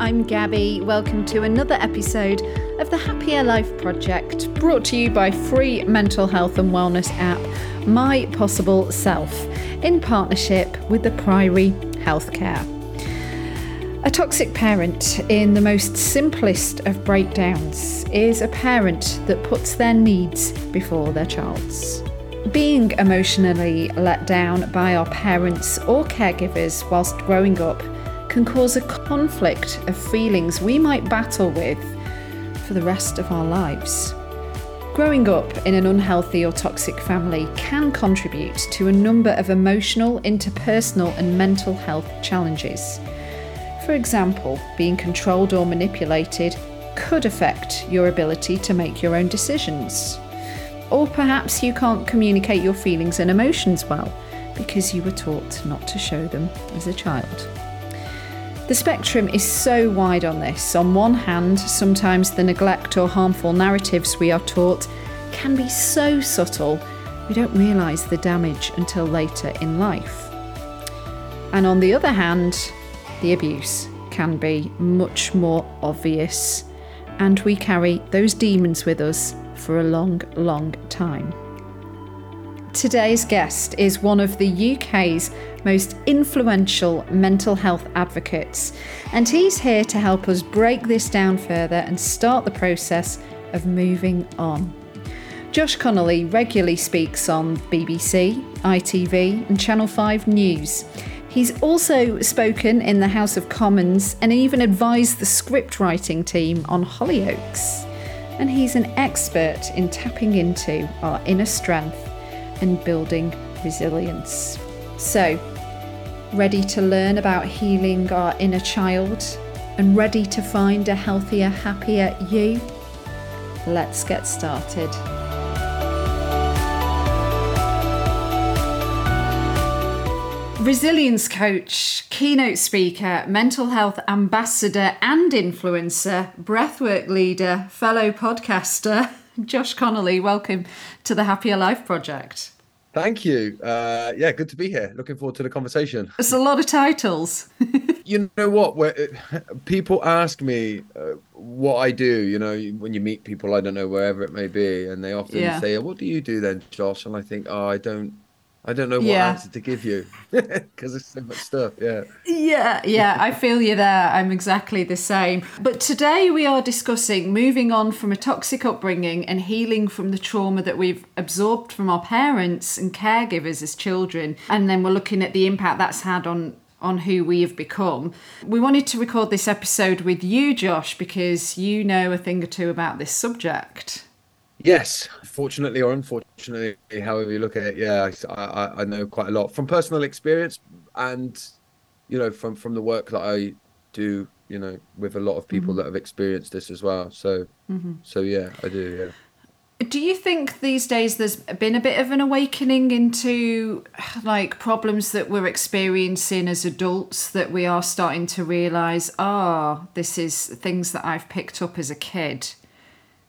I'm Gabby. Welcome to another episode of the Happier Life Project, brought to you by free mental health and wellness app My Possible Self, in partnership with the Priory Healthcare. A toxic parent, in the most simplest of breakdowns, is a parent that puts their needs before their child's. Being emotionally let down by our parents or caregivers whilst growing up can cause a conflict of feelings we might battle with for the rest of our lives. Growing up in an unhealthy or toxic family can contribute to a number of emotional, interpersonal, and mental health challenges. For example, being controlled or manipulated could affect your ability to make your own decisions. Or perhaps you can't communicate your feelings and emotions well because you were taught not to show them as a child. The spectrum is so wide on this. On one hand, sometimes the neglect or harmful narratives we are taught can be so subtle we don't realise the damage until later in life. And on the other hand, the abuse can be much more obvious, and we carry those demons with us for a long, long time. Today's guest is one of the UK's most influential mental health advocates, and he's here to help us break this down further and start the process of moving on. Josh Connolly regularly speaks on BBC, ITV, and Channel 5 News. He's also spoken in the House of Commons and even advised the script writing team on Hollyoaks and he's an expert in tapping into our inner strength and building resilience. So, ready to learn about healing our inner child and ready to find a healthier, happier you? Let's get started. Resilience coach, keynote speaker, mental health ambassador and influencer, breathwork leader, fellow podcaster, Josh Connolly. Welcome to the Happier Life Project. Thank you. Uh, yeah, good to be here. Looking forward to the conversation. It's a lot of titles. you know what? Where, people ask me uh, what I do. You know, when you meet people, I don't know wherever it may be, and they often yeah. say, "What do you do then, Josh?" And I think, "Oh, I don't." I don't know what yeah. answer to give you because there's so much stuff. Yeah. Yeah, yeah, I feel you there. I'm exactly the same. But today we are discussing moving on from a toxic upbringing and healing from the trauma that we've absorbed from our parents and caregivers as children. And then we're looking at the impact that's had on on who we have become. We wanted to record this episode with you, Josh, because you know a thing or two about this subject. Yes, fortunately or unfortunately, however you look at it, yeah, I, I, know quite a lot from personal experience, and you know from from the work that I do, you know, with a lot of people mm-hmm. that have experienced this as well. So, mm-hmm. so yeah, I do. Yeah. Do you think these days there's been a bit of an awakening into like problems that we're experiencing as adults that we are starting to realize, ah, oh, this is things that I've picked up as a kid?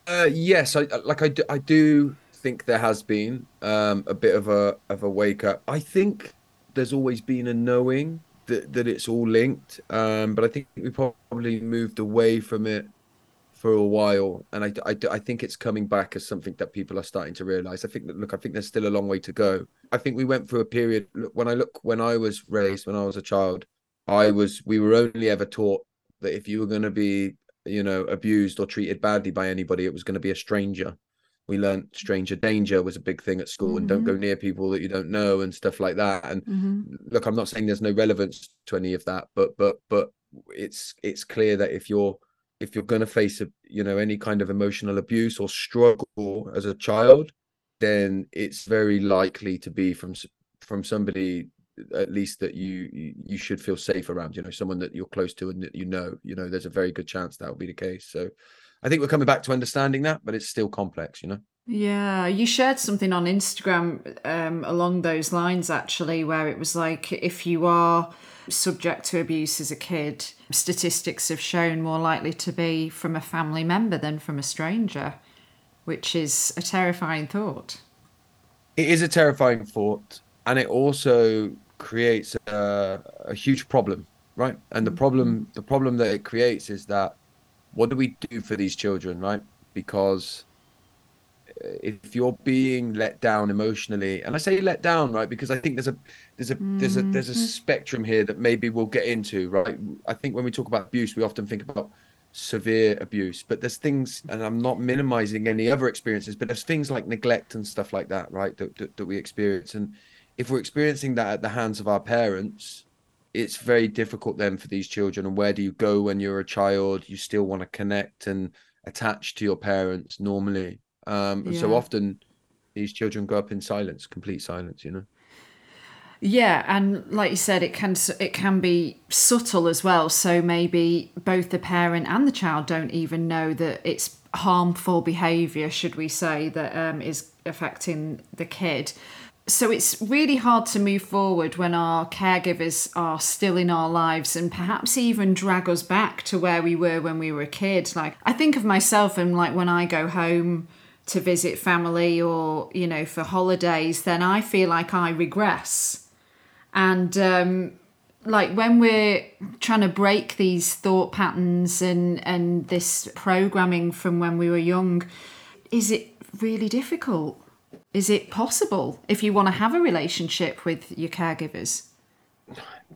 Uh, yes, I like I do, I do think there has been um, a bit of a of a wake up. I think there's always been a knowing that that it's all linked, um, but I think we probably moved away from it for a while, and I, I, I think it's coming back as something that people are starting to realize. I think that look, I think there's still a long way to go. I think we went through a period. When I look when I was raised, when I was a child, I was we were only ever taught that if you were going to be you know, abused or treated badly by anybody, it was going to be a stranger. We learned stranger danger was a big thing at school mm-hmm. and don't go mm-hmm. near people that you don't know and stuff like that. And mm-hmm. look, I'm not saying there's no relevance to any of that, but but but it's it's clear that if you're if you're going to face a you know any kind of emotional abuse or struggle as a child, then it's very likely to be from from somebody at least that you you should feel safe around you know someone that you're close to and that you know you know there's a very good chance that will be the case. So i think we're coming back to understanding that but it's still complex you know? Yeah you shared something on instagram um, along those lines actually where it was like if you are subject to abuse as a kid statistics have shown more likely to be from a family member than from a stranger which is a terrifying thought. It is a terrifying thought and it also creates a, a huge problem right? And the problem, the problem that it creates is that what do we do for these children, right? Because if you're being let down emotionally and i say let down right because i think there's a there's a mm-hmm. there's a there's a mm-hmm. spectrum here that maybe we'll get into right i think when we talk about abuse we often think about severe abuse but there's things and i'm not minimizing any other experiences but there's things like neglect and stuff like that right that, that, that we experience and if we're experiencing that at the hands of our parents it's very difficult then for these children and where do you go when you're a child you still want to connect and attach to your parents normally um, and yeah. so often these children grow up in silence, complete silence, you know. Yeah, and like you said, it can it can be subtle as well. So maybe both the parent and the child don't even know that it's harmful behaviour, should we say, that um, is affecting the kid. So it's really hard to move forward when our caregivers are still in our lives and perhaps even drag us back to where we were when we were a kid. Like I think of myself and like when I go home to visit family or you know for holidays then i feel like i regress and um like when we're trying to break these thought patterns and and this programming from when we were young is it really difficult is it possible if you want to have a relationship with your caregivers?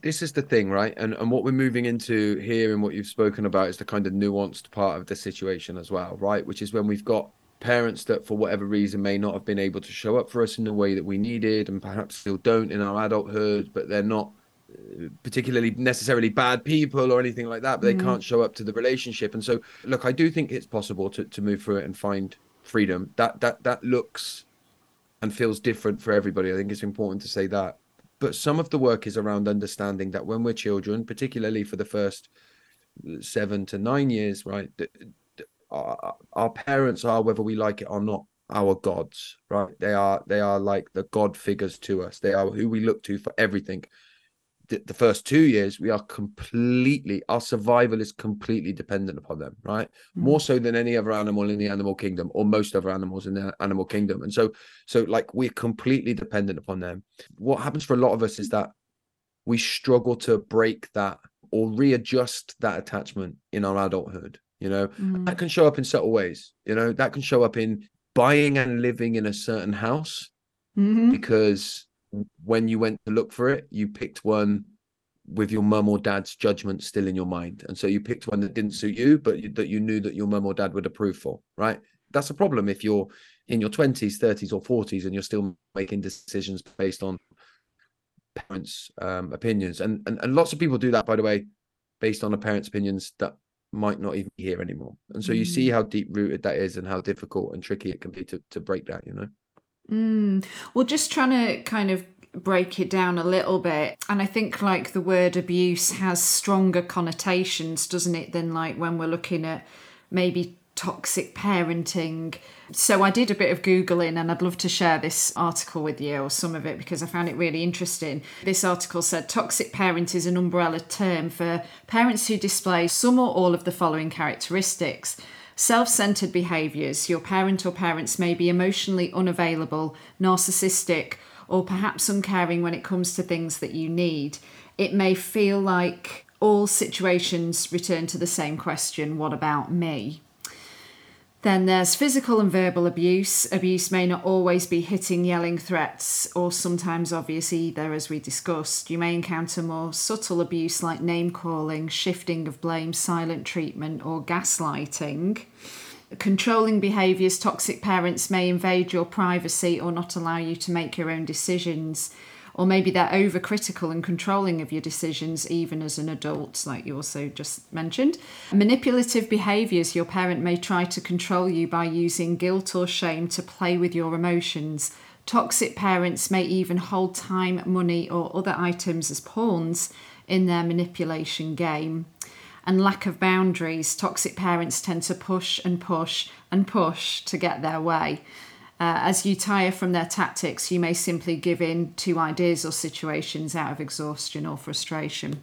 This is the thing right? And and what we're moving into here and what you've spoken about is the kind of nuanced part of the situation as well right? Which is when we've got parents that for whatever reason may not have been able to show up for us in the way that we needed and perhaps still don't in our adulthood but they're not uh, particularly necessarily bad people or anything like that but they can't show up to the relationship. And so look i do think it's possible to, to move through it and find freedom. That that that looks and feels different for everybody i think it's important to say that but some of the work is around understanding that when we're children particularly for the first seven to nine years right our, our parents are, whether we like it or not, our gods, right? They are they are like the god figures to us. They are who we look to for everything. The, the first two years, we are completely our survival is completely dependent upon them, right? Mm. More so than any other animal in the animal kingdom, or most other animals in the animal kingdom. And so, so like we're completely dependent upon them. What happens for a lot of us is that we struggle to break that or readjust that attachment in our adulthood you know mm. that can show up in subtle ways you know that can show up in buying and living in a certain house mm-hmm. because when you went to look for it you picked one with your mum or dad's judgment still in your mind and so you picked one that didn't suit you but that you knew that your mum or dad would approve for right that's a problem if you're in your 20s 30s or 40s and you're still making decisions based on parents um, opinions and, and and lots of people do that by the way based on a parent's opinions that might not even be here anymore. And so you see mm. how deep rooted that is and how difficult and tricky it can be to, to break that, you know? Mm. Well, just trying to kind of break it down a little bit. And I think like the word abuse has stronger connotations, doesn't it, than like when we're looking at maybe toxic parenting. So I did a bit of Googling and I'd love to share this article with you or some of it because I found it really interesting. This article said toxic parent is an umbrella term for parents who display some or all of the following characteristics. Self centered behaviours. Your parent or parents may be emotionally unavailable, narcissistic, or perhaps uncaring when it comes to things that you need. It may feel like all situations return to the same question what about me? Then there's physical and verbal abuse. Abuse may not always be hitting, yelling threats, or sometimes obvious either, as we discussed. You may encounter more subtle abuse like name calling, shifting of blame, silent treatment, or gaslighting. Controlling behaviours, toxic parents may invade your privacy or not allow you to make your own decisions or maybe they're overcritical and controlling of your decisions even as an adult like you also just mentioned. Manipulative behaviors your parent may try to control you by using guilt or shame to play with your emotions. Toxic parents may even hold time money or other items as pawns in their manipulation game. And lack of boundaries toxic parents tend to push and push and push to get their way uh, as you tire from their tactics, you may simply give in to ideas or situations out of exhaustion or frustration.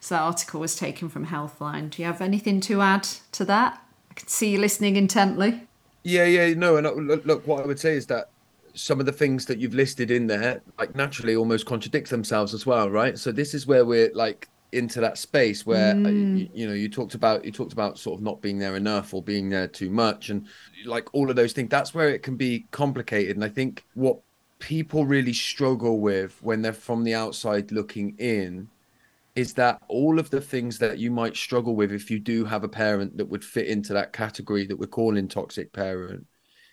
So that article was taken from Healthline. Do you have anything to add to that? I can see you listening intently. Yeah, yeah, no. And look, look, what I would say is that some of the things that you've listed in there, like naturally, almost contradict themselves as well, right? So this is where we're like into that space where uh, Mm. you, you know you talked about you talked about sort of not being there enough or being there too much and like all of those things that's where it can be complicated and i think what people really struggle with when they're from the outside looking in is that all of the things that you might struggle with if you do have a parent that would fit into that category that we're calling toxic parent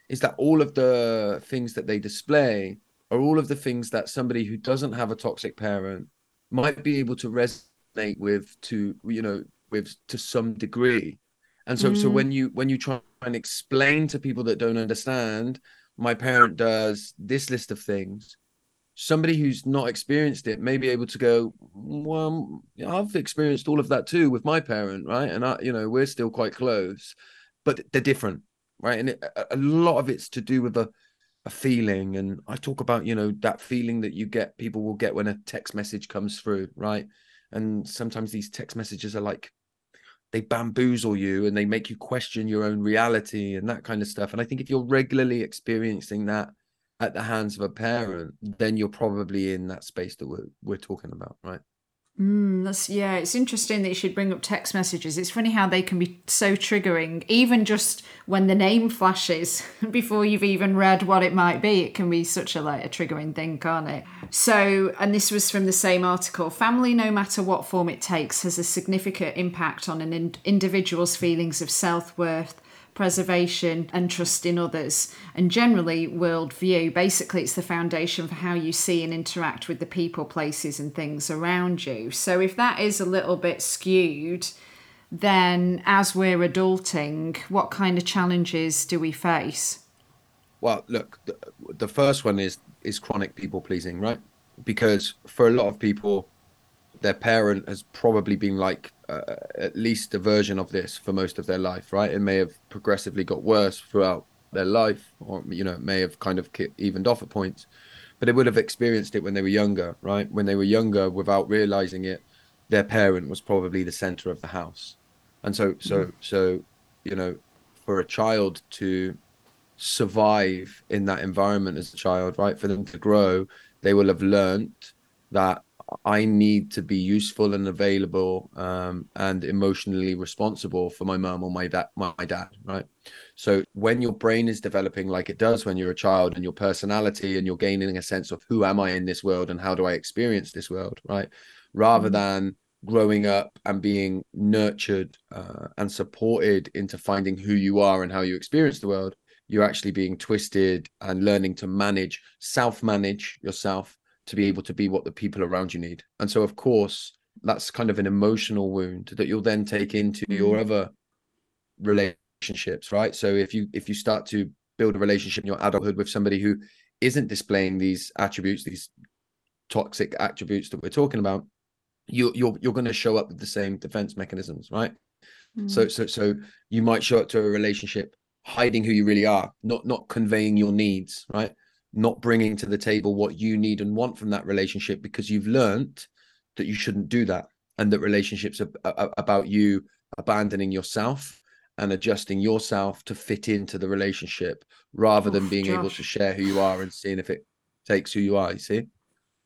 is that all of the things that they display are all of the things that somebody who doesn't have a toxic parent might be able to resonate with to you know with to some degree. And so so Mm. when you when you try and explain to people that don't understand my parent does this list of things. Somebody who's not experienced it may be able to go well i've experienced all of that too with my parent right? And i you know we're still quite close but they're different right? And it, a, a lot of it's to do with a a feeling. And i talk about you know that feeling that you get people will get when a text message comes through right and sometimes these text messages are like they bamboozle you and they make you question your own reality and that kind of stuff. And i think if you're regularly experiencing that at the hands of a parent then you're probably in that space that we're we're talking about right Mm, that's yeah. It's interesting that you should bring up text messages. It's funny how they can be so triggering, even just when the name flashes before you've even read what it might be. It can be such a like a triggering thing, can't it? So, and this was from the same article. Family, no matter what form it takes, has a significant impact on an in- individual's feelings of self worth preservation and trust in others, and generally worldview. Basically, it's the foundation for how you see and interact with the people, places, and things around you. So, if that is a little bit skewed, then as we're adulting, what kind of challenges do we face? well look the, the first one is is chronic people pleasing right because for a lot of people their parent has probably been like uh, at least a version of this for most of their life right? It may have progressively got worse throughout their life or you know it may have kind of evened off at points but they would have experienced it when they were younger right? When they were younger without realizing it their parent was probably the center of the house. And so so so you know for a child to survive in that environment as a child, right? For them to grow, they will have learnt that I need to be useful and available um, and emotionally responsible for my mum or my dad, my dad, right? So when your brain is developing like it does when you're a child, and your personality, and you're gaining a sense of who am I in this world and how do I experience this world, right? Rather Mhm. than growing up and being nurtured uh, and supported into finding who you are and how you experience the world, you're actually being twisted and learning to manage, self manage yourself to be able to be what the people around you need. And so, of course, that's kind of an emotional wound that you'll then take into your Mm. other relationships, right? So if you if you start to build a relationship in your adulthood with somebody who isn't displaying these attributes, these toxic attributes that we're talking about, you you're you're going to show up with the same defense mechanisms, right? So so so you might show up to a relationship hiding who you really are, not not conveying your needs, right? Not bringing to the table what you need and want from that relationship because you've learned that you shouldn't do that, and that relationships are, are about you abandoning yourself and adjusting yourself to fit into the relationship rather than being able to share who you are and seeing if it takes who you are. You see?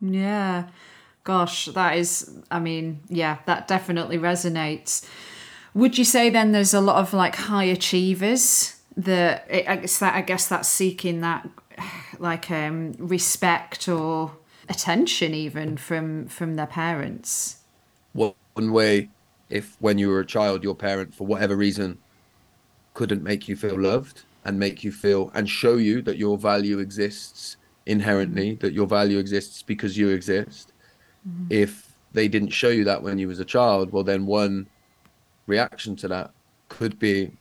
Yeah. Gosh, that is, I mean, yeah, that definitely resonates. Would you say then there's a lot of like high achievers that I guess that I guess that's seeking that like um respect or attention even from from their parents. one way if when you were a child your parent for whatever reason couldn't make you feel loved and make you feel and show you that your value exists inherently that your value exists because you exist if they didn't show you that when you was a child well then one reaction to that could be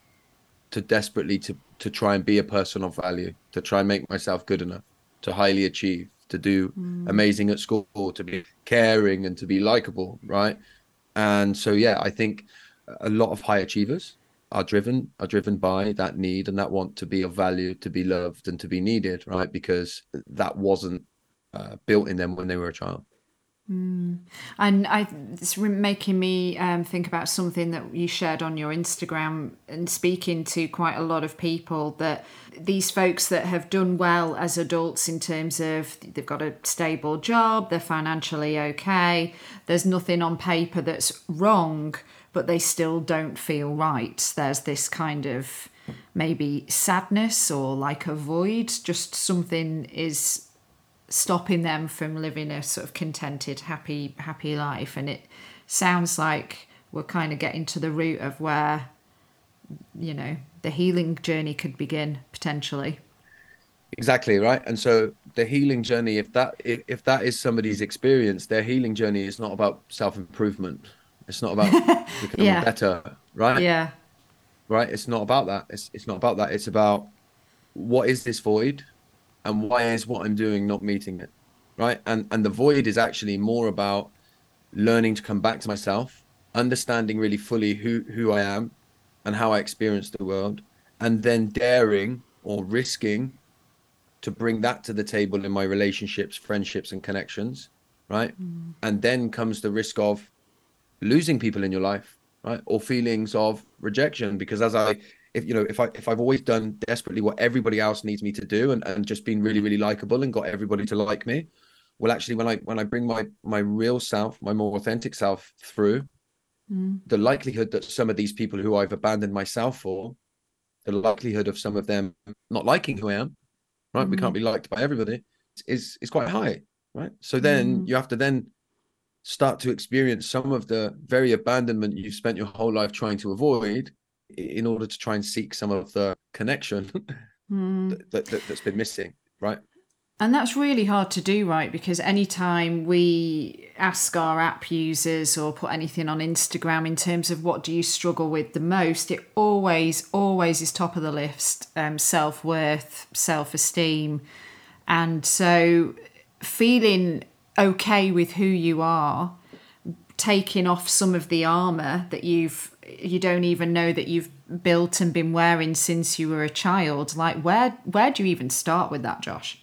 to desperately to to try and be a person of value to try and make myself good enough to highly achieve to do amazing at school to be caring and to be likable right? And so yeah i think a lot of high achievers are driven are driven by that need and that want to be of value to be loved and to be needed right? Because that wasn't uh, built in them when they were a child And I, it's making me um, think about something that you shared on your Instagram and speaking to quite a lot of people that these folks that have done well as adults in terms of they've got a stable job, they're financially okay, there's nothing on paper that's wrong, but they still don't feel right. There's this kind of maybe sadness or like a void, just something is stopping them from living a sort of contented, happy, happy life. And it sounds like we're kind of getting to the root of where, you know, the healing journey could begin potentially. Exactly right. And so the healing journey, if that if, if that is somebody's experience, their healing journey is not about self improvement. It's not about becoming Yeah. better, right? Yeah. Right. It's not about that. It's it's not about that. It's about what is this void, and why is what I'm doing not meeting it, right? And and the void is actually more about learning to come back to myself, understanding really fully who who I am, and how I experience the world, and then daring or risking to bring that to the table in my relationships, friendships, and connections, right? Mm. And then comes the risk of losing people in your life, right? Or feelings of rejection, because as I, if you know, if I if I've always done desperately what everybody else needs me to do, and and just been really really likable and got everybody to like me, well, actually, when I when I bring my my real self, my more authentic self through, mm. the likelihood that some of these people who I've abandoned myself for, the likelihood of some of them not liking who I am, right? We mm-hmm. can't be liked by everybody, is is quite high, right? So then mm-hmm. you have to then start to experience some of the very abandonment you've spent your whole life trying to avoid in order to try and seek some of the connection that, that, that, that's been missing, right? And that's really hard to do, right? Because anytime we ask our app users or put anything on Instagram in terms of what do you struggle with the most, it always, always is top of the list um, self worth, self esteem. And so feeling okay with who you are, taking off some of the armor that you've you don't even know that you've built and been wearing since you were a child like where where do you even start with that josh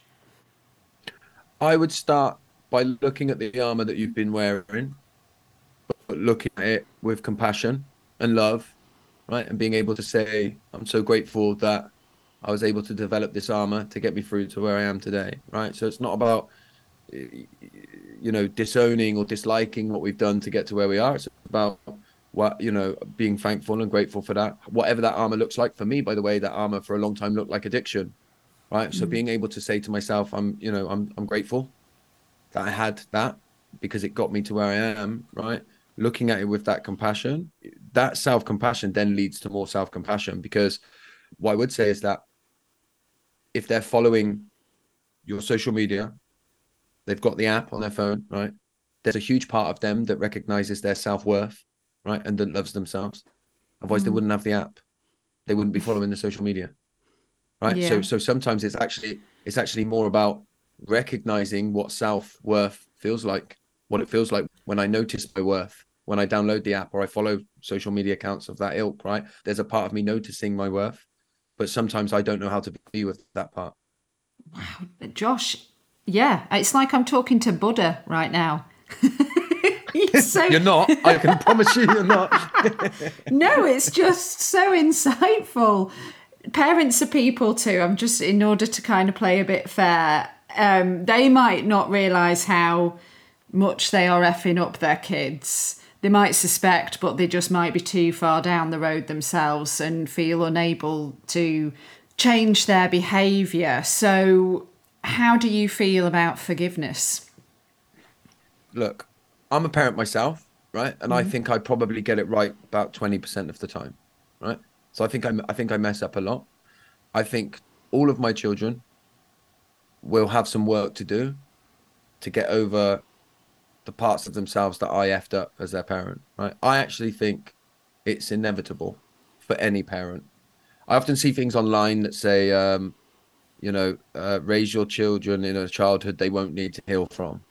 I would start by looking at the armor that you've been wearing, but looking at it with compassion and love, right? And being able to say, I'm so grateful that I was able to develop this armor to get me through to where I am today, right? So it's not about, you know, disowning or disliking what we've done to get to where we are. It's about what, you know, being thankful and grateful for that. Whatever that armor looks like. For me, by the way, that armor for a long time looked like addiction right? So mm. being able to say to myself i'm you know i'm i'm grateful that i had that because it got me to where i am right? Looking at it with that compassion that self compassion then leads to more self compassion because what i would say is that if they're following your social media they've got the app on their phone right? There's a huge part of them that recognizes their self-worth right and that loves themselves. Otherwise they mm. wouldn't have the app. They wouldn't be following the social media right? So so sometimes it's actually it's actually more about recognizing what self-worth feels like what it feels like when i notice my worth when i download the app or i follow social media accounts of that ilk right? There's a part of me noticing my worth but sometimes i don't know how to be with that part. Wow, Josh, yeah, it's like I'm talking to Buddha right now. You're so, you're not i can promise you you're not no, it's just so insightful. Parents are people too. I'm just in order to kind of play a bit fair. Um, they might not realise how much they are effing up their kids. They might suspect, but they just might be too far down the road themselves and feel unable to change their behaviour. So, how do you feel about forgiveness? look, I'm a parent myself, right? And I think I probably get it right about 20% of the time, right? So I think I I think I mess up a lot. I think all of my children will have some work to do to get over the parts of themselves that I effed up as their parent, right? I actually think it's inevitable for any parent. I often see things online that say, um, you know, uh, raise your children in a childhood they won't need to heal from.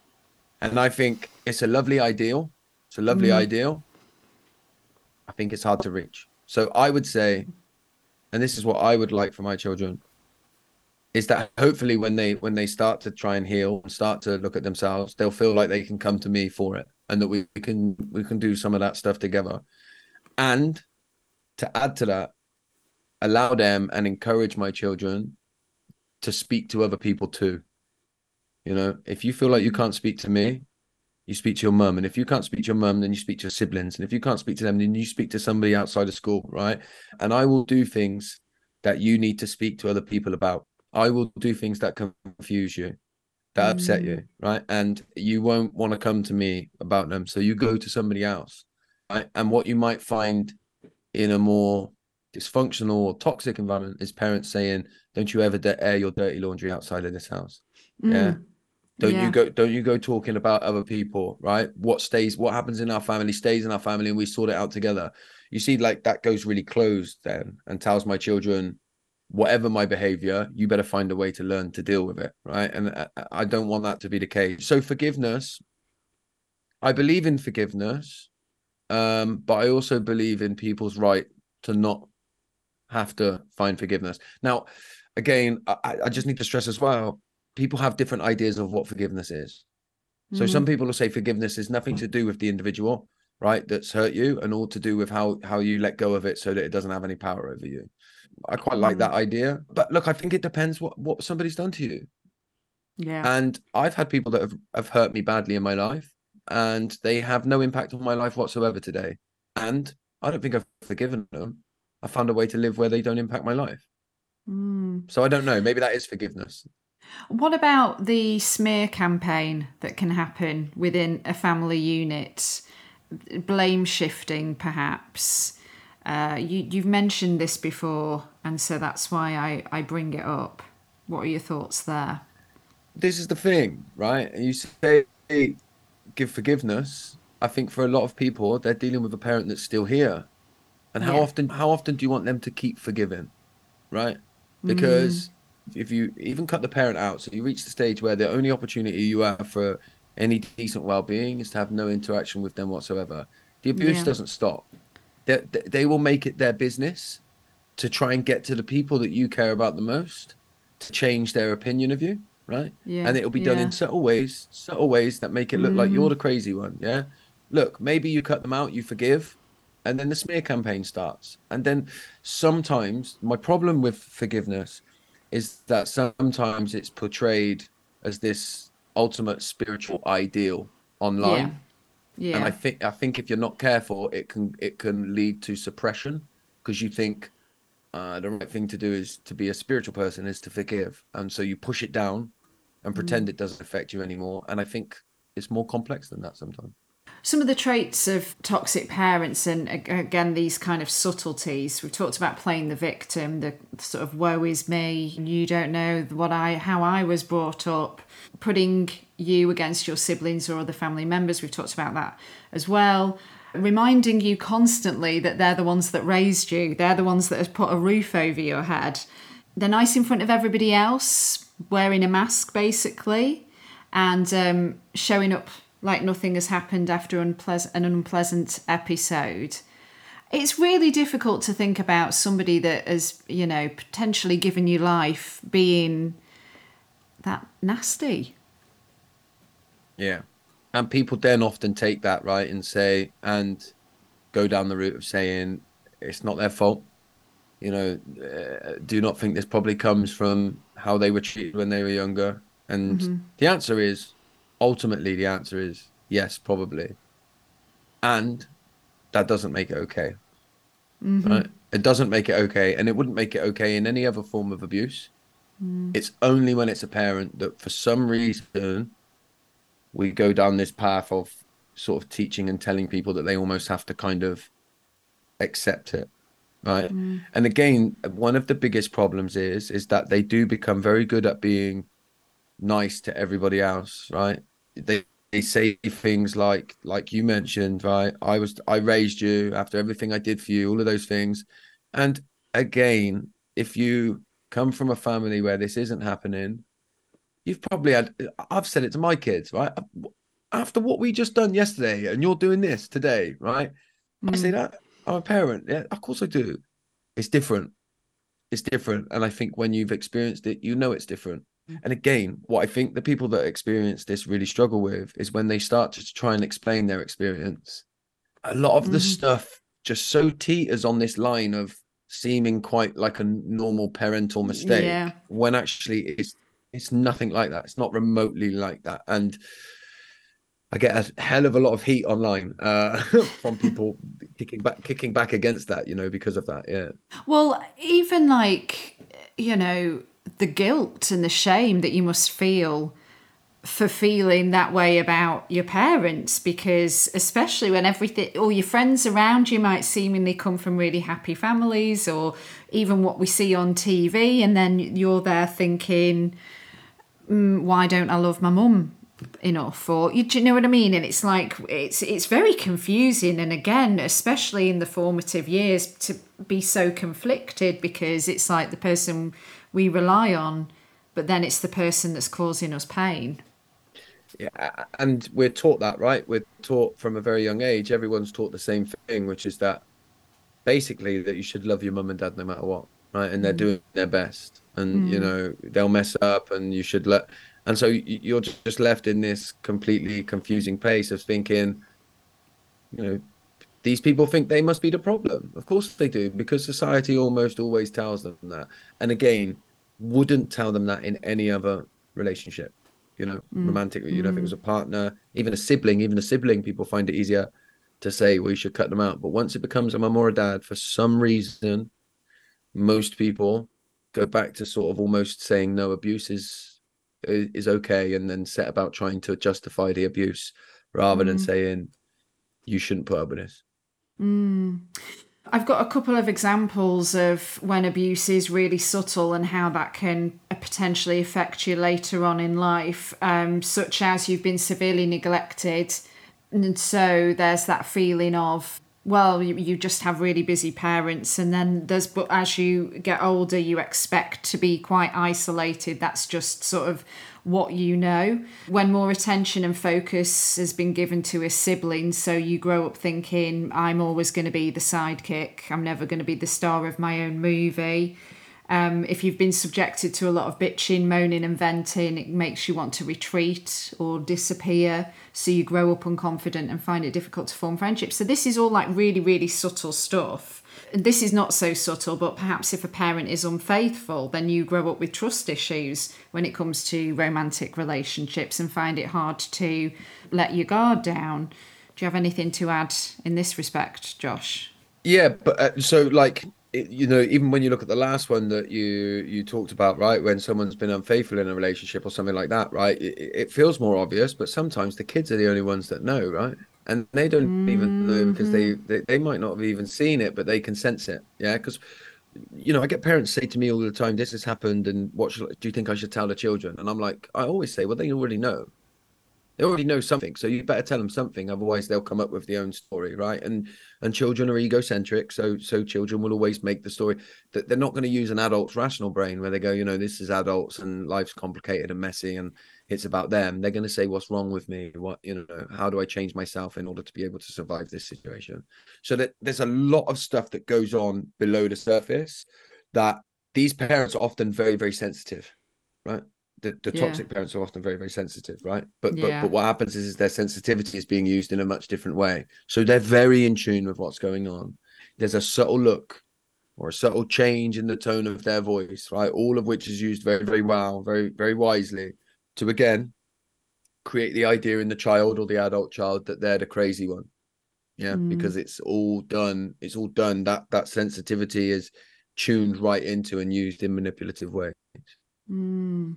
And I think it's a lovely ideal. It's a lovely mm-hmm. ideal. I think it's hard to reach. So I would say, and this is what I would like for my children, is that hopefully when they when they start to try and heal and start to look at themselves they'll feel like they can come to me for it and that we can we can do some of that stuff together and to add to that allow them and encourage my children to speak to other people too you know if you feel like you can't speak to me you speak to your mum and if you can't speak to your mum then you speak to your siblings and if you can't speak to them then you speak to somebody outside of school right and i will do things that you need to speak to other people about I will do things that confuse you, that mm. upset you, right? And you won't want to come to me about them. So you go to somebody else, right? And what you might find in a more dysfunctional or toxic environment is parents saying, "Don't you ever air your dirty laundry outside of this house?" Mm. Yeah. Don't yeah. you go? Don't you go talking about other people, right? What stays? What happens in our family stays in our family, and we sort it out together. You see, like that goes really closed then, and tells my children, whatever my behavior, you better find a way to learn to deal with it. Right. And I don't want that to be the case. So, forgiveness, I believe in forgiveness, um, but I also believe in people's right to not have to find forgiveness. Now, again, I, I just need to stress as well people have different ideas of what forgiveness is. So, mm-hmm. some people will say forgiveness is nothing to do with the individual right that's hurt you and all to do with how how you let go of it so that it doesn't have any power over you I quite like that mm. idea. But look, I think it depends what what somebody's done to you. Yeah. And I've had people that have, have hurt me badly in my life and they have no impact on my life whatsoever today. And I don't think I've forgiven them. I found a way to live where they don't impact my life. Mm. So I don't know. Maybe that is forgiveness. What about the smear campaign that can happen within a family unit? Blame shifting, perhaps. Uh, you, you've mentioned this before, and so that's why I, I bring it up. What are your thoughts there? This is the thing, right? You say give forgiveness. I think for a lot of people, they're dealing with a parent that's still here. And how yeah. often how often do you want them to keep forgiving? Right? Because mm. If you even cut the parent out, so you reach the stage where the only opportunity you have for any decent well being is to have no interaction with them whatsoever. The abuse yeah. doesn't stop they, they will make it their business to try and get to the people that you care about the most to change their opinion of you right yeah and it'll be done yeah. in subtle ways subtle ways that make it look mm. like you're the crazy one yeah look maybe you cut them out you forgive and then the smear campaign starts and then sometimes my problem with forgiveness is that sometimes it's portrayed as this ultimate spiritual ideal online yeah. And I think I think if you're not careful, it can it can lead to suppression because you think uh, the right thing to do is to be a spiritual person is to forgive, and so you push it down and pretend mm. it doesn't affect you anymore. And I think it's more complex than that sometimes. Some of the traits of toxic parents, and again, these kind of subtleties. We've talked about playing the victim, the sort of "woe is me," you don't know what I, how I was brought up, putting you against your siblings or other family members. We've talked about that as well. Reminding you constantly that they're the ones that raised you, they're the ones that have put a roof over your head. They're nice in front of everybody else, wearing a mask basically, and um, showing up like nothing has happened after unpleasant, an unpleasant episode. It's really difficult to think about somebody that has, you know, potentially given you life being that nasty. Yeah. And people then often take that, right, and say, and go down the route of saying it's not their fault. You know, uh, do not think this probably comes from how they were treated when they were younger. And mm-hmm. the answer is ultimately, the answer is yes, probably. And that doesn't make it okay. Mm-hmm. Right? It doesn't make it okay. And it wouldn't make it okay in any other form of abuse. Mm. It's only when it's a parent that for some reason we go down this path of sort of teaching and telling people that they almost have to kind of accept it right mm. and again one of the biggest problems is is that they do become very good at being nice to everybody else right they they say things like like you mentioned right i was i raised you after everything i did for you all of those things and again if you come from a family where this isn't happening you've probably had i've said it to my kids right after what we just done yesterday and you're doing this today right mm. i say mm. that i'm a parent yeah of course i do it's different it's different. And I think when you've experienced it, you know it's different. And again, what I think the people that experience this really struggle with is when they start to try and explain their experience. A lot of mm-hmm. the stuff just so teeters on this line of seeming quite like a normal parental mistake yeah. when actually it's it's nothing like that. It's not remotely like that. And I get a hell of a lot of heat online uh, from people kicking back, kicking back against that, you know, because of that. Yeah. Well, even like, you know, the guilt and the shame that you must feel for feeling that way about your parents because especially when everything all your friends around you might seemingly come from really happy families or even what we see on TV and then you're there thinking mm, why don't I love my mum enough? Or you, you know what I mean? And it's like it's it's very confusing. And again especially in the formative years to be so conflicted because it's like the person we rely on but then it's the person that's causing us pain. Yeah and we're taught that right? We're taught from a very young age everyone's taught the same thing which is that basically that you should love your mum and dad no matter what right? And they're mm. doing their best. And mm. you know they'll mess up and you should let and so you're just left in this completely confusing place of thinking you know these people think they must be the problem. Of course they do because society almost always tells them that. And again wouldn't tell them that in any other relationship you know mm. romantic you know if it was a mm. partner even a sibling even a sibling people find it easier to say well you should cut them out but once it becomes a mum or a dad for some reason most people go back to sort of almost saying no abuse is is okay and then set about trying to justify the abuse rather mm. than saying you shouldn't put up with this mm. I've got a couple of examples of when abuse is really subtle and how that can potentially affect you later on in life, um, such as you've been severely neglected. And so there's that feeling of well you, you just have really busy parents and then there's but as you get older you expect to be quite isolated that's just sort of what you know when more attention and focus has been given to a sibling so you grow up thinking i'm always going to be the sidekick i'm never going to be the star of my own movie um, if you've been subjected to a lot of bitching, moaning, and venting, it makes you want to retreat or disappear. So you grow up unconfident and find it difficult to form friendships. So this is all like really, really subtle stuff. This is not so subtle, but perhaps if a parent is unfaithful, then you grow up with trust issues when it comes to romantic relationships and find it hard to let your guard down. Do you have anything to add in this respect, Josh? Yeah, but uh, so like you know even when you look at the last one that you you talked about right when someone's been unfaithful in a relationship or something like that right it, it feels more obvious but sometimes the kids are the only ones that know right and they don't mm-hmm. even know because they, mm-hmm. they they might not have even seen it but they can sense it yeah because you know i get parents say to me all the time this has happened and what should, do you think i should tell the children and i'm like i always say well they already know they already know something so you better tell them something otherwise they'll come up with their own story right and and children are egocentric so so children will always make the story that they're not going to use an adult's rational brain where they go you know this is adults and life's complicated and messy and it's about them. They're going to say what's wrong with me? What you know how do i change myself in order to be able to survive this situation? So that there's a lot of stuff that goes on below the surface that these parents are often very very sensitive right? The, the toxic yeah. parents are often very very sensitive right? But, yeah. but but what happens is, is their sensitivity is being used in a much different way. So they're very in tune with what's going on. There's a subtle look or a subtle change in the tone of their voice right? All of which is used very very well very very wisely to again create the idea in the child or the adult child that they're the crazy one yeah mm. because it's all done it's all done that that sensitivity is tuned right into and used in manipulative ways mm.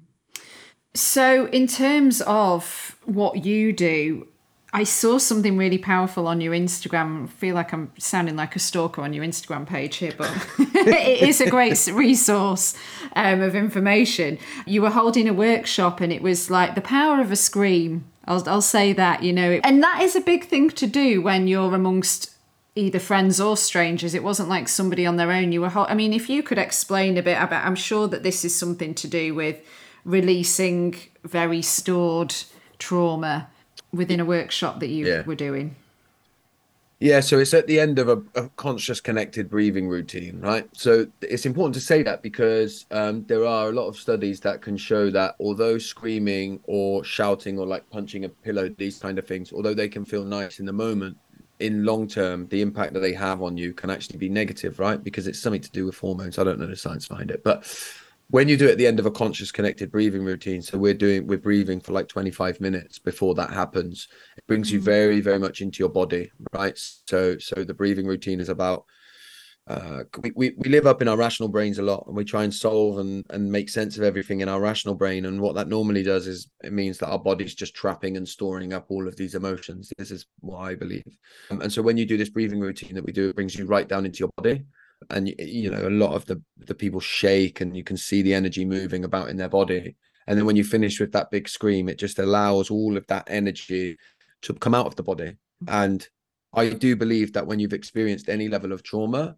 So, in terms of what you do, I saw something really powerful on your Instagram. I feel like I'm sounding like a stalker on your Instagram page here, but it is a great resource um, of information. You were holding a workshop, and it was like the power of a scream. I'll, I'll say that, you know, and that is a big thing to do when you're amongst either friends or strangers. It wasn't like somebody on their own. You were, I mean, if you could explain a bit about, I'm sure that this is something to do with releasing very stored trauma within a workshop that you yeah. were doing? Yeah, so it's at the end of a, a, conscious connected breathing routine, right? So it's important to say that because um, there are a lot of studies that can show that although screaming or shouting or like punching a pillow, these kind of things, although they can feel nice in the moment, in long term, the impact that they have on you can actually be negative, right? Because it's something to do with hormones. I don't know the science behind it, but when you do it at the end of a conscious connected breathing routine so we're doing we're breathing for like 25 minutes before that happens it brings you mm. very very much into your body right? So so the breathing routine is about uh, we, we, we live up in our rational brains a lot and we try and solve and, and make sense of everything in our rational brain and what that normally does is it means that our body's just trapping and storing up all of these emotions. This is what i believe. Um, and so when you do this breathing routine that we do it brings you right down into your body and you know a lot of the the people shake and you can see the energy moving about in their body. And then when you finish with that big scream it just allows all of that energy to come out of the body. Mm-hmm. and i do believe that when you've experienced any level of trauma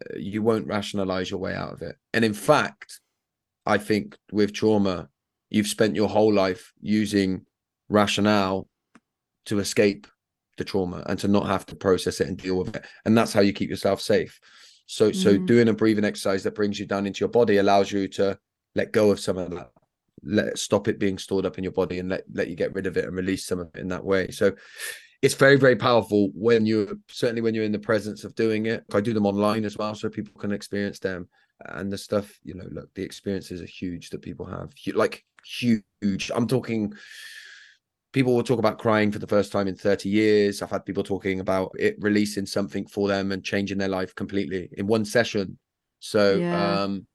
uh, you won't rationalize your way out of it. And in fact i think with trauma you've spent your whole life using rationale to escape the trauma and to not have to process it and deal with it. And that's how you keep yourself safe so, mm. so doing a breathing exercise that brings you down into your body allows you to let go of some of that, let stop it being stored up in your body, and let let you get rid of it and release some of it in that way. So, it's very very powerful when you certainly when you're in the presence of doing it. I do them online as well, so people can experience them. And the stuff, you know, look, the experiences are huge that people have, like huge. I'm talking people will talk about crying for the first time in 30 years. I've had people talking about it releasing something for them and changing their life completely in one session. So yeah. um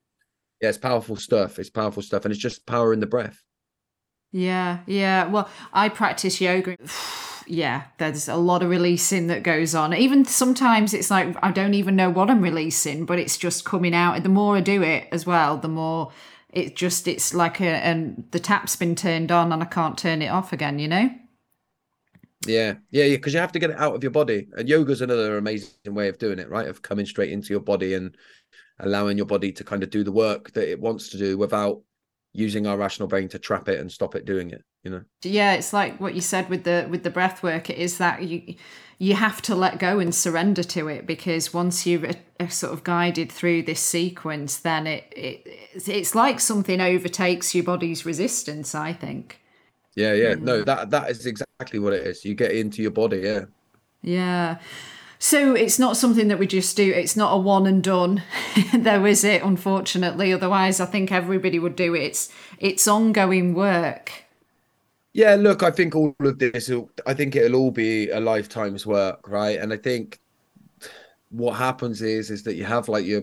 yeah, it's powerful stuff. It's powerful stuff. And it's just power in the breath. Yeah, yeah. Well, I practice yoga. yeah, there's a lot of releasing that goes on. Even sometimes it's like I don't even know what I'm releasing, but it's just coming out. And the more I do it as well, the more it just it's like a and the tap's been turned on and I can't turn it off again, you know? Yeah, yeah, yeah, because you have to get it out of your body. And yoga's another amazing way of doing it, right? Of coming straight into your body and allowing your body to kind of do the work that it wants to do without using our rational brain to trap it and stop it doing it you know yeah it's like what you said with the with the breath work it is that you you have to let go and surrender to it because once you've uh, sort of guided through this sequence then it, it it's like something overtakes your body's resistance i think yeah yeah no that that is exactly what it is you get into your body yeah yeah so it's not something that we just do. It's not a one and done. there is it, unfortunately. Otherwise, I think everybody would do it. It's it's ongoing work. Yeah, look, I think all of this. I think it'll all be a lifetime's work, right? And I think what happens is is that you have like your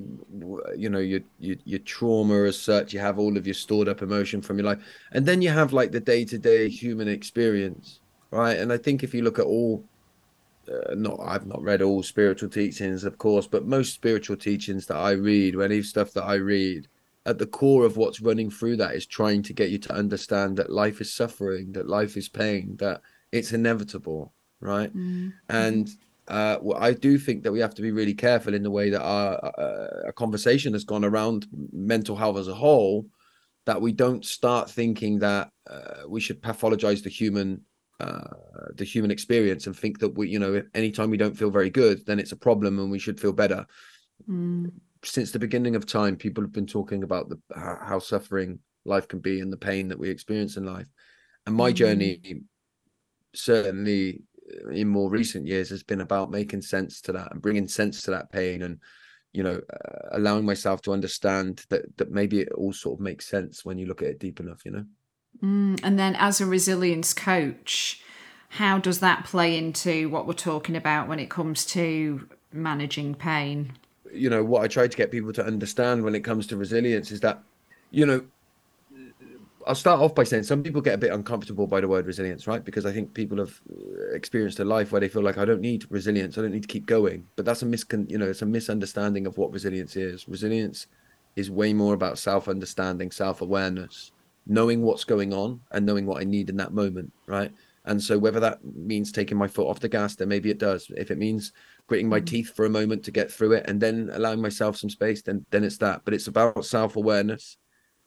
you know your, your your trauma as such you have all of your stored up emotion from your life and then you have like the day-to-day human experience right and i think if you look at all uh, not I've not read all spiritual teachings, of course, but most spiritual teachings that I read, when any stuff that I read, at the core of what's running through that is trying to get you to understand that life is suffering, that life is pain, that it's inevitable, right? Mm-hmm. And uh, well, I do think that we have to be really careful in the way that our, uh, our conversation has gone around mental health as a whole, that we don't start thinking that uh, we should pathologize the human uh, the human experience and think that we, you know, anytime we don't feel very good, then it's a problem and we should feel better. Mm. Since the beginning of time, people have been talking about the how suffering life can be and the pain that we experience in life. And my mm. journey, certainly uh, in more recent years, has been about making sense to that and bringing sense to that pain and you know uh, allowing myself to understand that that maybe it all sort of makes sense when you look at it deep enough you know Mm, and then, as a resilience coach, how does that play into what we're talking about when it comes to managing pain? You know, what I try to get people to understand when it comes to resilience is that, you know, I'll start off by saying some people get a bit uncomfortable by the word resilience, right? Because I think people have uh, experienced a life where they feel like I don't need resilience, I don't need to keep going. But that's a miscon, you know, it's a misunderstanding of what resilience is. Resilience is way more about self-understanding, self-awareness, knowing what's going on and knowing what I need in that moment, right? And so whether that means taking my foot off the gas, then maybe it does. If it means gritting my mm. teeth for a moment to get through it and then allowing myself some space, then then it's that. But it's about self-awareness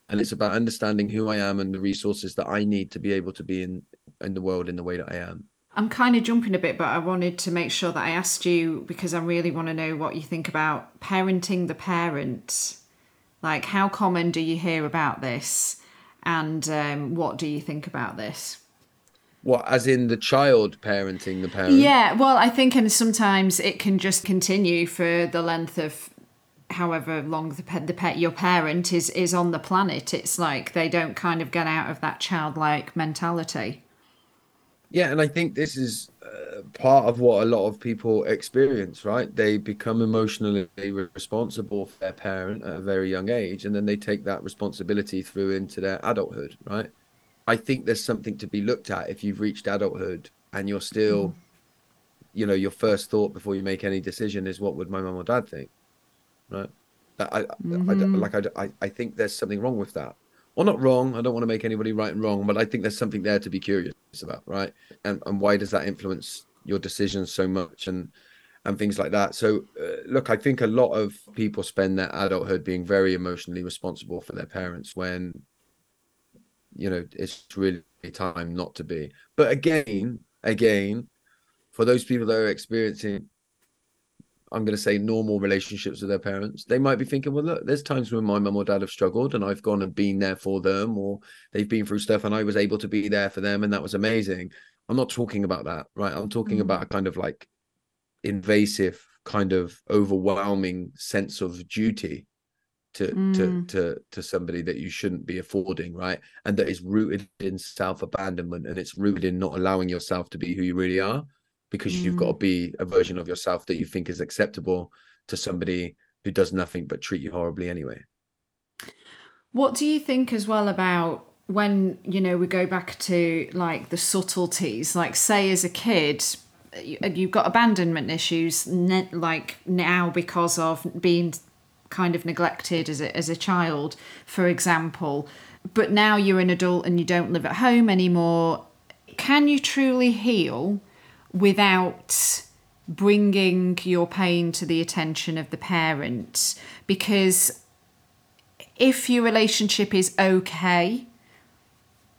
and it's about understanding who I am and the resources that I need to be able to be in in the world in the way that I am. I'm kind of jumping a bit, but I wanted to make sure that I asked you because I really want to know what you think about parenting the parent. Like, how common do you hear about this? And um, what do you think about this? What, as in the child parenting the parent? Yeah, well, I think, and sometimes it can just continue for the length of however long the pet, the pet your parent is is on the planet. It's like they don't kind of get out of that childlike mentality. Yeah, and I think this is uh, part of what a lot of people experience, right? They become emotionally responsible for their parent at a very young age, and then they take that responsibility through into their adulthood, right? I think there's something to be looked at if you've reached adulthood and you're still, mm. you know, your first thought before you make any decision is, what would my mum or dad think, right? I, mm-hmm. I, I, like I, I think there's something wrong with that well, not wrong. I don't want to make anybody right and wrong, but I think there's something there to be curious about, right? And and why does that influence your decisions so much and and things like that? So, uh, look, I think a lot of people spend their adulthood being very emotionally responsible for their parents when, you know, it's really time not to be. But again, again, for those people that are experiencing I'm going to say normal relationships with their parents. They might be thinking, well, look, there's times when my mum or dad have struggled and I've gone and been there for them, or they've been through stuff and I was able to be there for them, and that was amazing. I'm not talking about that, right? I'm talking mm. about a kind of like invasive, kind of overwhelming sense of duty to mm. to to to somebody that you shouldn't be affording, right? And that is rooted in self abandonment and it's rooted in not allowing yourself to be who you really are because mm. you've got to be a version of yourself that you think is acceptable to somebody who does nothing but treat you horribly anyway. What do you think as well about when, you know, we go back to like the subtleties, like say as a kid, you've got abandonment issues like now because of being kind of neglected as a, as a child, for example. But now you're an adult and you don't live at home anymore. Can you truly heal without bringing your pain to the attention of the parent because if your relationship is okay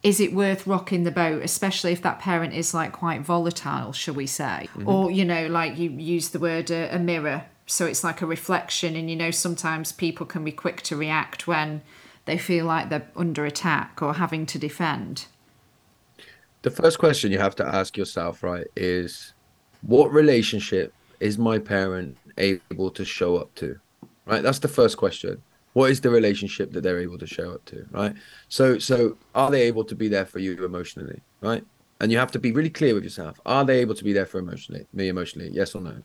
is it worth rocking the boat especially if that parent is like quite volatile shall we say mm-hmm. or you know like you use the word a, a mirror so it's like a reflection and you know sometimes people can be quick to react when they feel like they're under attack or having to defend the first question you have to ask yourself, right, is what relationship is my parent able to show up to? Right? That's the first question. What is the relationship that they're able to show up to? Right? So so are they able to be there for you emotionally? Right? And you have to be really clear with yourself. Are they able to be there for emotionally me emotionally? Yes or no?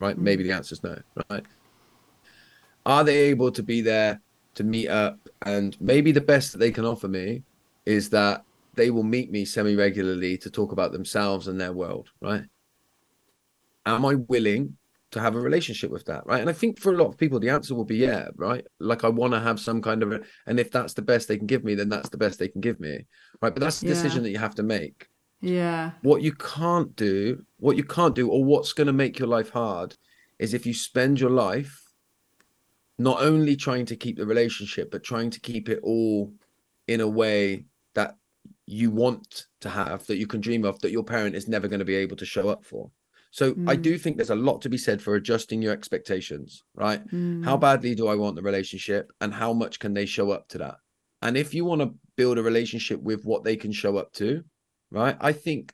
Right? Mm. Maybe the answer is no, right? Are they able to be there to meet up? And maybe the best that they can offer me is that they will meet me semi regularly to talk about themselves and their world, right? Am I willing to have a relationship with that, right? And I think for a lot of people, the answer will be yeah, right? Like I want to have some kind of, a, and if that's the best they can give me, then that's the best they can give me, right? But that's the yeah. decision that you have to make. Yeah. What you can't do, what you can't do, or what's going to make your life hard, is if you spend your life not only trying to keep the relationship, but trying to keep it all in a way that you want to have that you can dream of that your parent is never going to be able to show up for so mm. i do think there's a lot to be said for adjusting your expectations right mm. how badly do i want the relationship and how much can they show up to that and if you want to build a relationship with what they can show up to right? I think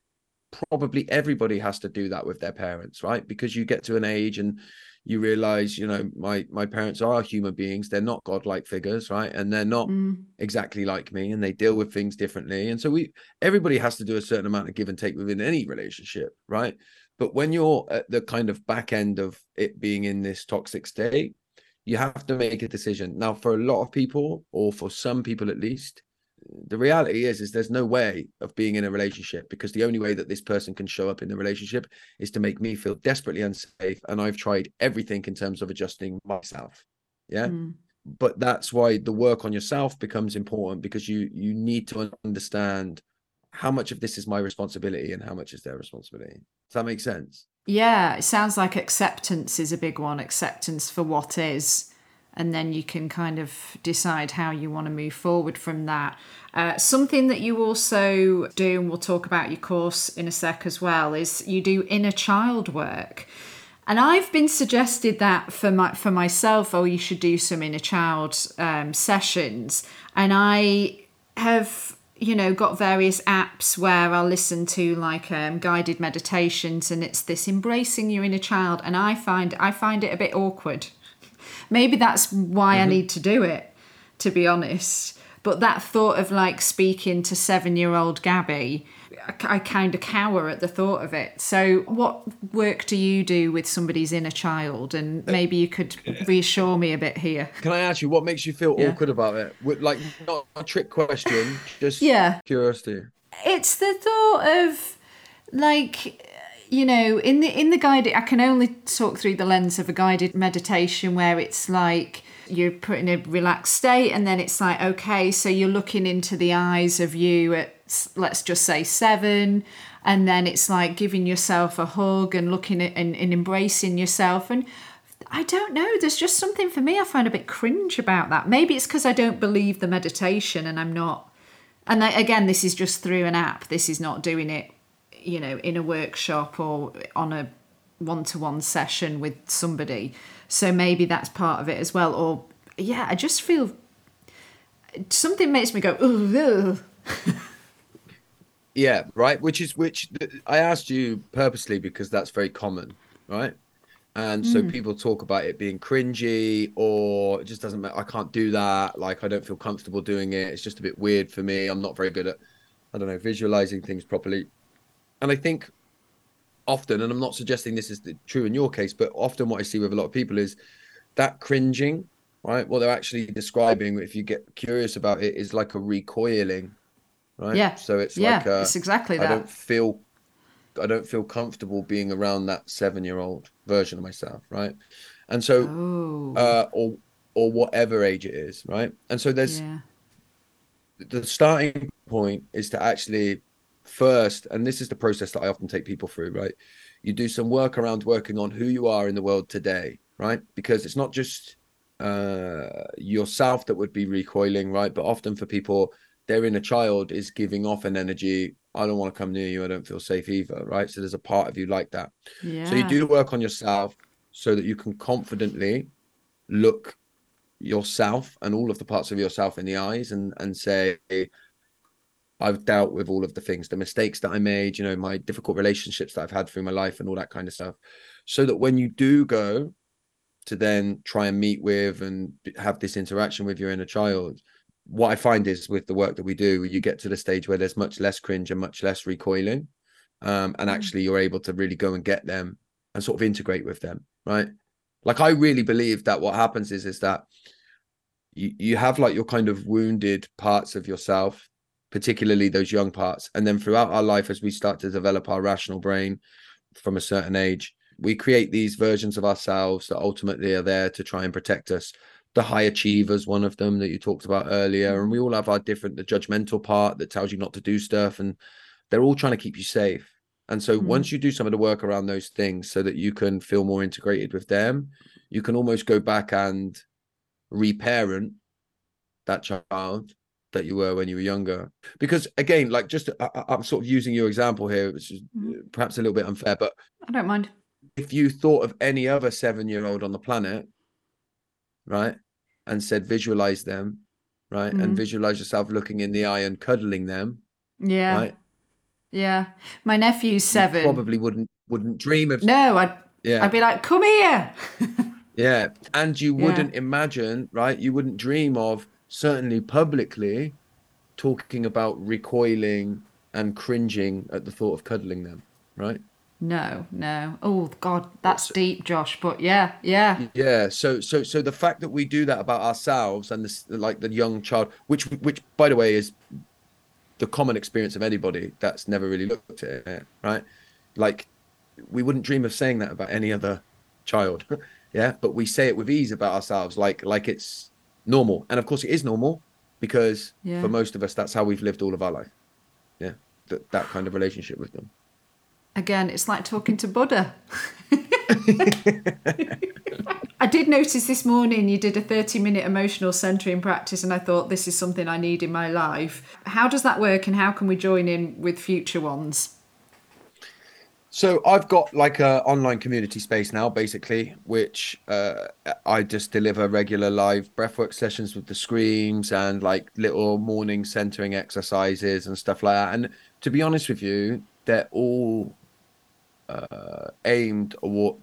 probably everybody has to do that with their parents right? Because you get to an age and you realize you know my my parents are human beings. They're not godlike figures right? And they're not mm. exactly like me and they deal with things differently. And so we everybody has to do a certain amount of give and take within any relationship right? But when you're at the kind of back end of it being in this toxic state you have to make a decision. Now for a lot of people or for some people at least the reality is is there's no way of being in a relationship because the only way that this person can show up in the relationship is to make me feel desperately unsafe and i've tried everything in terms of adjusting myself. Yeah? Mm. but that's why the work on yourself becomes important because you you need to understand how much of this is my responsibility and how much is their responsibility. Does that make sense? Yeah it sounds like acceptance is a big one acceptance for what is and then you can kind of decide how you want to move forward from that. Uh, something that you also do, and we'll talk about your course in a sec as well, is you do inner child work. And I've been suggested that for my for myself, oh, you should do some inner child um, sessions, and I have you know got various apps where I'll listen to like um, guided meditations, and it's this embracing your inner child, and I find I find it a bit awkward. Maybe that's why mm-hmm. I need to do it, to be honest. But that thought of like speaking to seven year old Gabby, I, I kind of cower at the thought of it. So, what work do you do with somebody's inner child? And uh, maybe you could reassure me a bit here. Can I ask you what makes you feel yeah. awkward about it? Like, not a trick question, just yeah. curiosity. It's the thought of like you know in the in the guided i can only talk through the lens of a guided meditation where it's like you're put in a relaxed state and then it's like okay so you're looking into the eyes of you at let's just say seven and then it's like giving yourself a hug and looking at and, and embracing yourself and I don't know. There's just something for me I find a bit cringe about that. Maybe it's because I don't believe the meditation and I'm not. And again, this is just through an app. This is not doing it you know, in a workshop or on a one to one session with somebody. So maybe that's part of it as well. Or, yeah, I just feel something makes me go, yeah, right. Which is which I asked you purposely because that's very common, right? And so mm. people talk about it being cringy or it just doesn't matter. I can't do that. Like, I don't feel comfortable doing it. It's just a bit weird for me. I'm not very good at, I don't know, visualizing things properly and I think often, and I'm not suggesting this is true in your case, but often what I see with a lot of people is that cringing, right? What they're actually describing, if you get curious about it, is like a recoiling, right? Yeah. So it's yeah, like a, it's exactly that. I don't feel, I don't feel comfortable being around that seven-year-old version of myself, right? And so, oh. uh, or or whatever age it is, right? And so there's yeah. the starting point is to actually first, and this is the process that I often take people through, right? You do some work around working on who you are in the world today, right? Because it's not just uh, yourself that would be recoiling, right? But often for people, their inner child is giving off an energy. I don't want to come near you. I don't feel safe either, right? So there's a part of you like that. Yeah. So you do work on yourself so that you can confidently look yourself and all of the parts of yourself in the eyes and and say I've dealt with all of the things, the mistakes that I made, you know, my difficult relationships that I've had through my life and all that kind of stuff. So that when you do go to then try and meet with and have this interaction with your inner child, what I find is with the work that we do, you get to the stage where there's much less cringe and much less recoiling. Um, and mm. actually you're able to really go and get them and sort of integrate with them, right? Like I really believe that what happens is is that you, you have like your kind of wounded parts of yourself particularly those young parts. And then throughout our life, as we start to develop our rational brain from a certain age, we create these versions of ourselves that ultimately are there to try and protect us. The high achievers, one of them that you talked about earlier, and we all have our different, the judgmental part that tells you not to do stuff, and they're all trying to keep you safe. And so mm-hmm. once you do some of the work around those things so that you can feel more integrated with them, you can almost go back and reparent that child that you were when you were younger. Because again like just I, am sort of using your example here which is mm-hmm. perhaps a little bit unfair but i don't mind. if you thought of any other seven year old on the planet right and said visualize them right mm-hmm. and visualize yourself looking in the eye and cuddling them yeah. right? Yeah. My nephew's seven. you probably wouldn't wouldn't dream of no i'd yeah. I'd be like come here. Yeah. And you wouldn't yeah. imagine right you wouldn't dream of certainly publicly, talking about recoiling and cringing at the thought of cuddling them, right? No, no. Oh God, that's so, deep, Josh. But yeah, yeah, yeah. So, so, so the fact that we do that about ourselves and this, like the young child, which, which, by the way, is the common experience of anybody that's never really looked at it, right? Like, we wouldn't dream of saying that about any other child, yeah. But we say it with ease about ourselves, like, like it's normal. And of course, it is normal because yeah. for most of us, that's how we've lived all of our life. Yeah, that that kind of relationship with them. Again, it's like talking to Buddha. I did notice this morning you did a 30 minute emotional centering practice, and I thought this is something I need in my life. How does that work, and how can we join in with future ones? So I've got like a online community space now, basically, which uh, I just deliver regular live breathwork sessions with the screams and like little morning centering exercises and stuff like that. And to be honest with you, they're all uh, aimed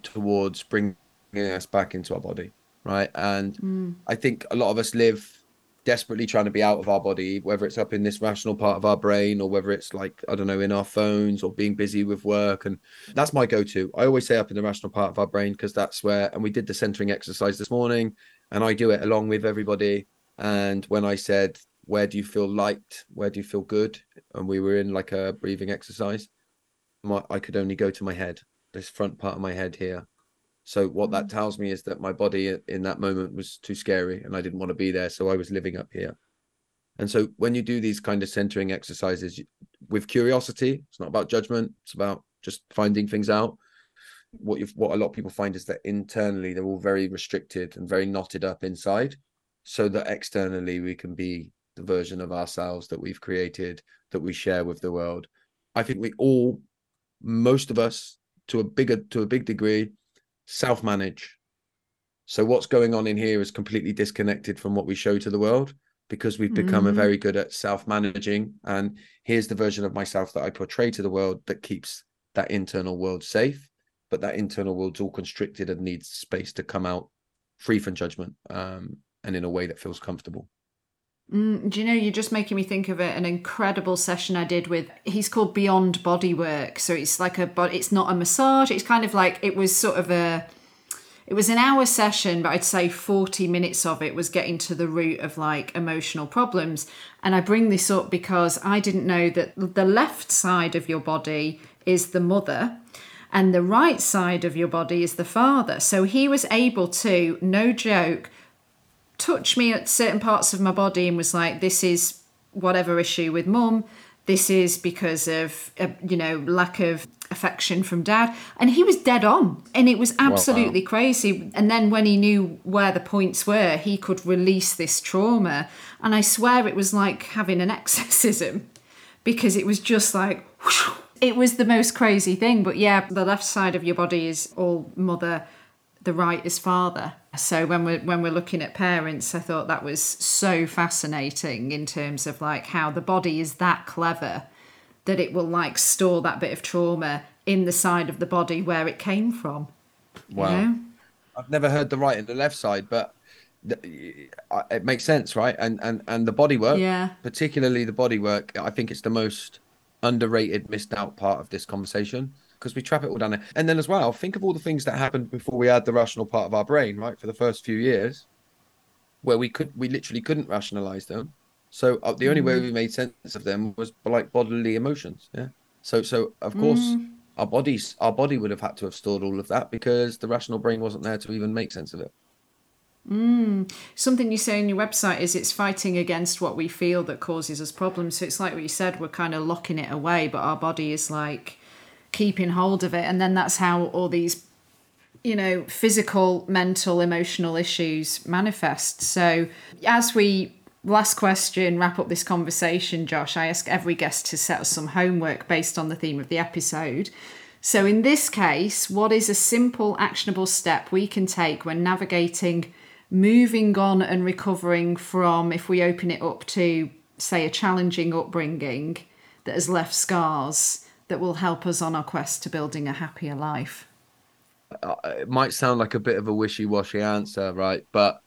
towards bringing us back into our body, right? And mm. I think a lot of us live desperately trying to be out of our body, whether it's up in this rational part of our brain or whether it's like, I don't know, in our phones or being busy with work. And that's my go to. I always say up in the rational part of our brain because that's where, and we did the centering exercise this morning and I do it along with everybody. And when I said, where do you feel light? Where do you feel good? And we were in like a breathing exercise. My, I could only go to my head, this front part of my head here. So what that mm. tells me is that my body in that moment was too scary and I didn't want to be there. So I was living up here. And so when you do these kind of centering exercises with curiosity, it's not about judgment. It's about just finding things out. What you what a lot of people find is that internally they're all very restricted and very knotted up inside, so that externally we can be the version of ourselves that we've created that we share with the world. I think we all, most of us, to a bigger to a big degree, self manage. So what's going on in here is completely disconnected from what we show to the world because we've become mm-hmm. very good at self managing. And here's the version of myself that I portray to the world that keeps that internal world safe, but that internal world's all constricted and needs space to come out free from judgment um, and in a way that feels comfortable. Mm, do you know, you're just making me think of it, an incredible session I did with, he's called Beyond Bodywork. So it's like a, but it's not a massage. It's kind of like, it was sort of a, it was an hour session, but I'd say 40 minutes of it was getting to the root of like emotional problems. And I bring this up because I didn't know that the left side of your body is the mother and the right side of your body is the father. So he was able to, no joke, touched me at certain parts of my body and was like, this is whatever issue with mum. This is because of, uh, you know, lack of affection from dad. And he was dead on. And it was absolutely wow. crazy. And then when he knew where the points were, he could release this trauma. And I swear it was like having an exorcism because it was just like, whoosh, it was the most crazy thing. But yeah, the left side of your body is all mother the right is father. So when we're when we're looking at parents, I thought that was so fascinating in terms of like how the body is that clever that it will like store that bit of trauma in the side of the body where it came from. Wow. You know? I've never heard the right and the left side, but it makes sense, right? And and and the body work, yeah, particularly the body work, I think it's the most underrated, missed out part of this conversation because we trap it all down there. And then as well, think of all the things that happened before we had the rational part of our brain, right? For the first few years, where we could, we literally couldn't rationalize them. So uh, the only mm. way we made sense of them was like bodily emotions. Yeah. So, so of course, mm. our bodies, our body would have had to have stored all of that because the rational brain wasn't there to even make sense of it. Mm. Something you say on your website is it's fighting against what we feel that causes us problems. So it's like what you said, we're kind of locking it away, but our body is like keeping hold of it. And then that's how all these you know physical mental emotional issues manifest. So as we last question wrap up this conversation josh i ask every guest to set us some homework based on the theme of the episode. So in this case what is a simple actionable step we can take when navigating moving on and recovering from if we open it up to say a challenging upbringing that has left scars that will help us on our quest to building a happier life? Uh, it might sound like a bit of a wishy-washy answer, right? But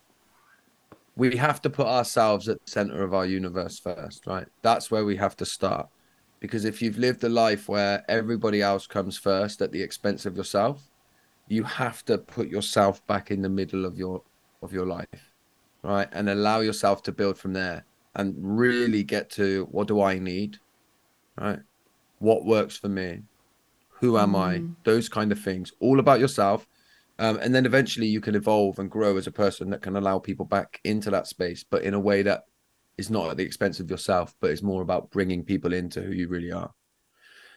we have to put ourselves at the center of our universe first, right? That's where we have to start. Because if you've lived a life where everybody else comes first at the expense of yourself, you have to put yourself back in the middle of your of your life, right? And allow yourself to build from there and really get to what do I need, right? What works for me who am mm. i those kind of things all about yourself um, and then eventually you can evolve and grow as a person that can allow people back into that space but in a way that is not at the expense of yourself but is more about bringing people into who you really are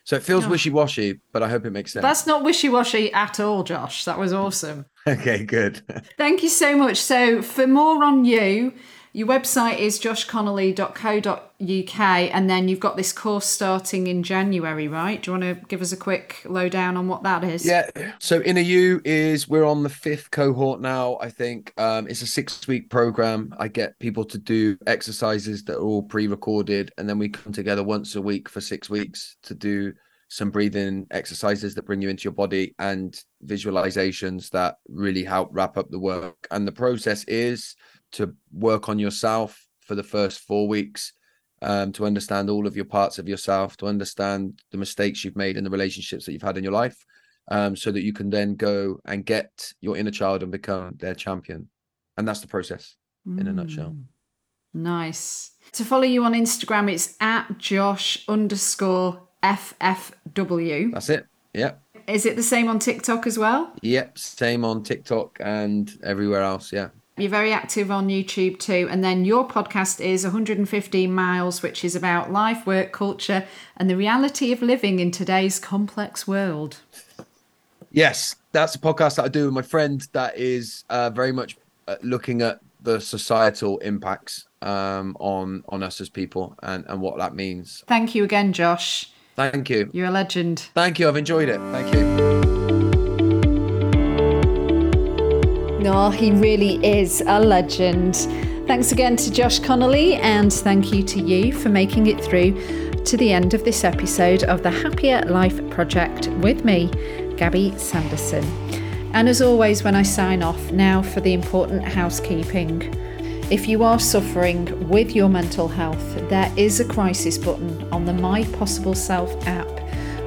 So it feels wishy washy, but I hope it makes sense. That's not wishy washy at all, Josh. That was awesome. Okay, good. Thank you so much. So, for more on you, your website is joshconnolly.co.uk, and then you've got this course starting in January, right? Do you want to give us a quick lowdown on what that is? Yeah. So Inner You is we're on the fifth cohort now. I think um, it's a six week program. I get people to do exercises that are all pre recorded, and then we come together once a week for six weeks to do some breathing exercises that bring you into your body and visualizations that really help wrap up the work. And the process is to work on yourself for the first four weeks um, to understand all of your parts of yourself, to understand the mistakes you've made in the relationships that you've had in your life, um, so that you can then go and get your inner child and become their champion. And that's the process in a nutshell. Mm. Nice. To follow you on Instagram, it's at Josh underscore FFW. That's it. Yep. Is it the same on TikTok as well? Yep. Same on TikTok and everywhere else. Yeah. You're very active on YouTube too. And then your podcast is 115 Miles, which is about life, work, culture, and the reality of living in today's complex world. Yes, that's a podcast that I do with my friend that is uh, very much uh, looking at the societal impacts um, on on us as people and and what that means. Thank you again, Josh. Thank you. You're a legend. Thank you. I've enjoyed it. Thank you. Oh, he really is a legend. Thanks again to Josh Connolly, and thank you to you for making it through to the end of this episode of the Happier Life Project with me, Gabby Sanderson. And as always, when I sign off, now for the important housekeeping. If you are suffering with your mental health, there is a crisis button on the My Possible Self app,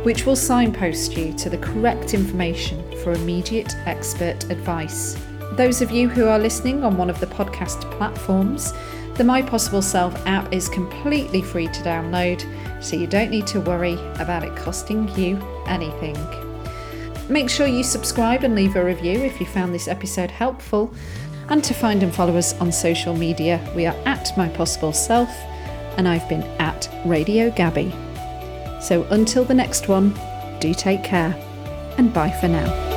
which will signpost you to the correct information for immediate expert advice. Those of you who are listening on one of the podcast platforms, the My Possible Self app is completely free to download, so you don't need to worry about it costing you anything. Make sure you subscribe and leave a review if you found this episode helpful. And to find and follow us on social media, we are at My Possible Self, and I've been at Radio Gabby. So until the next one, do take care, and bye for now.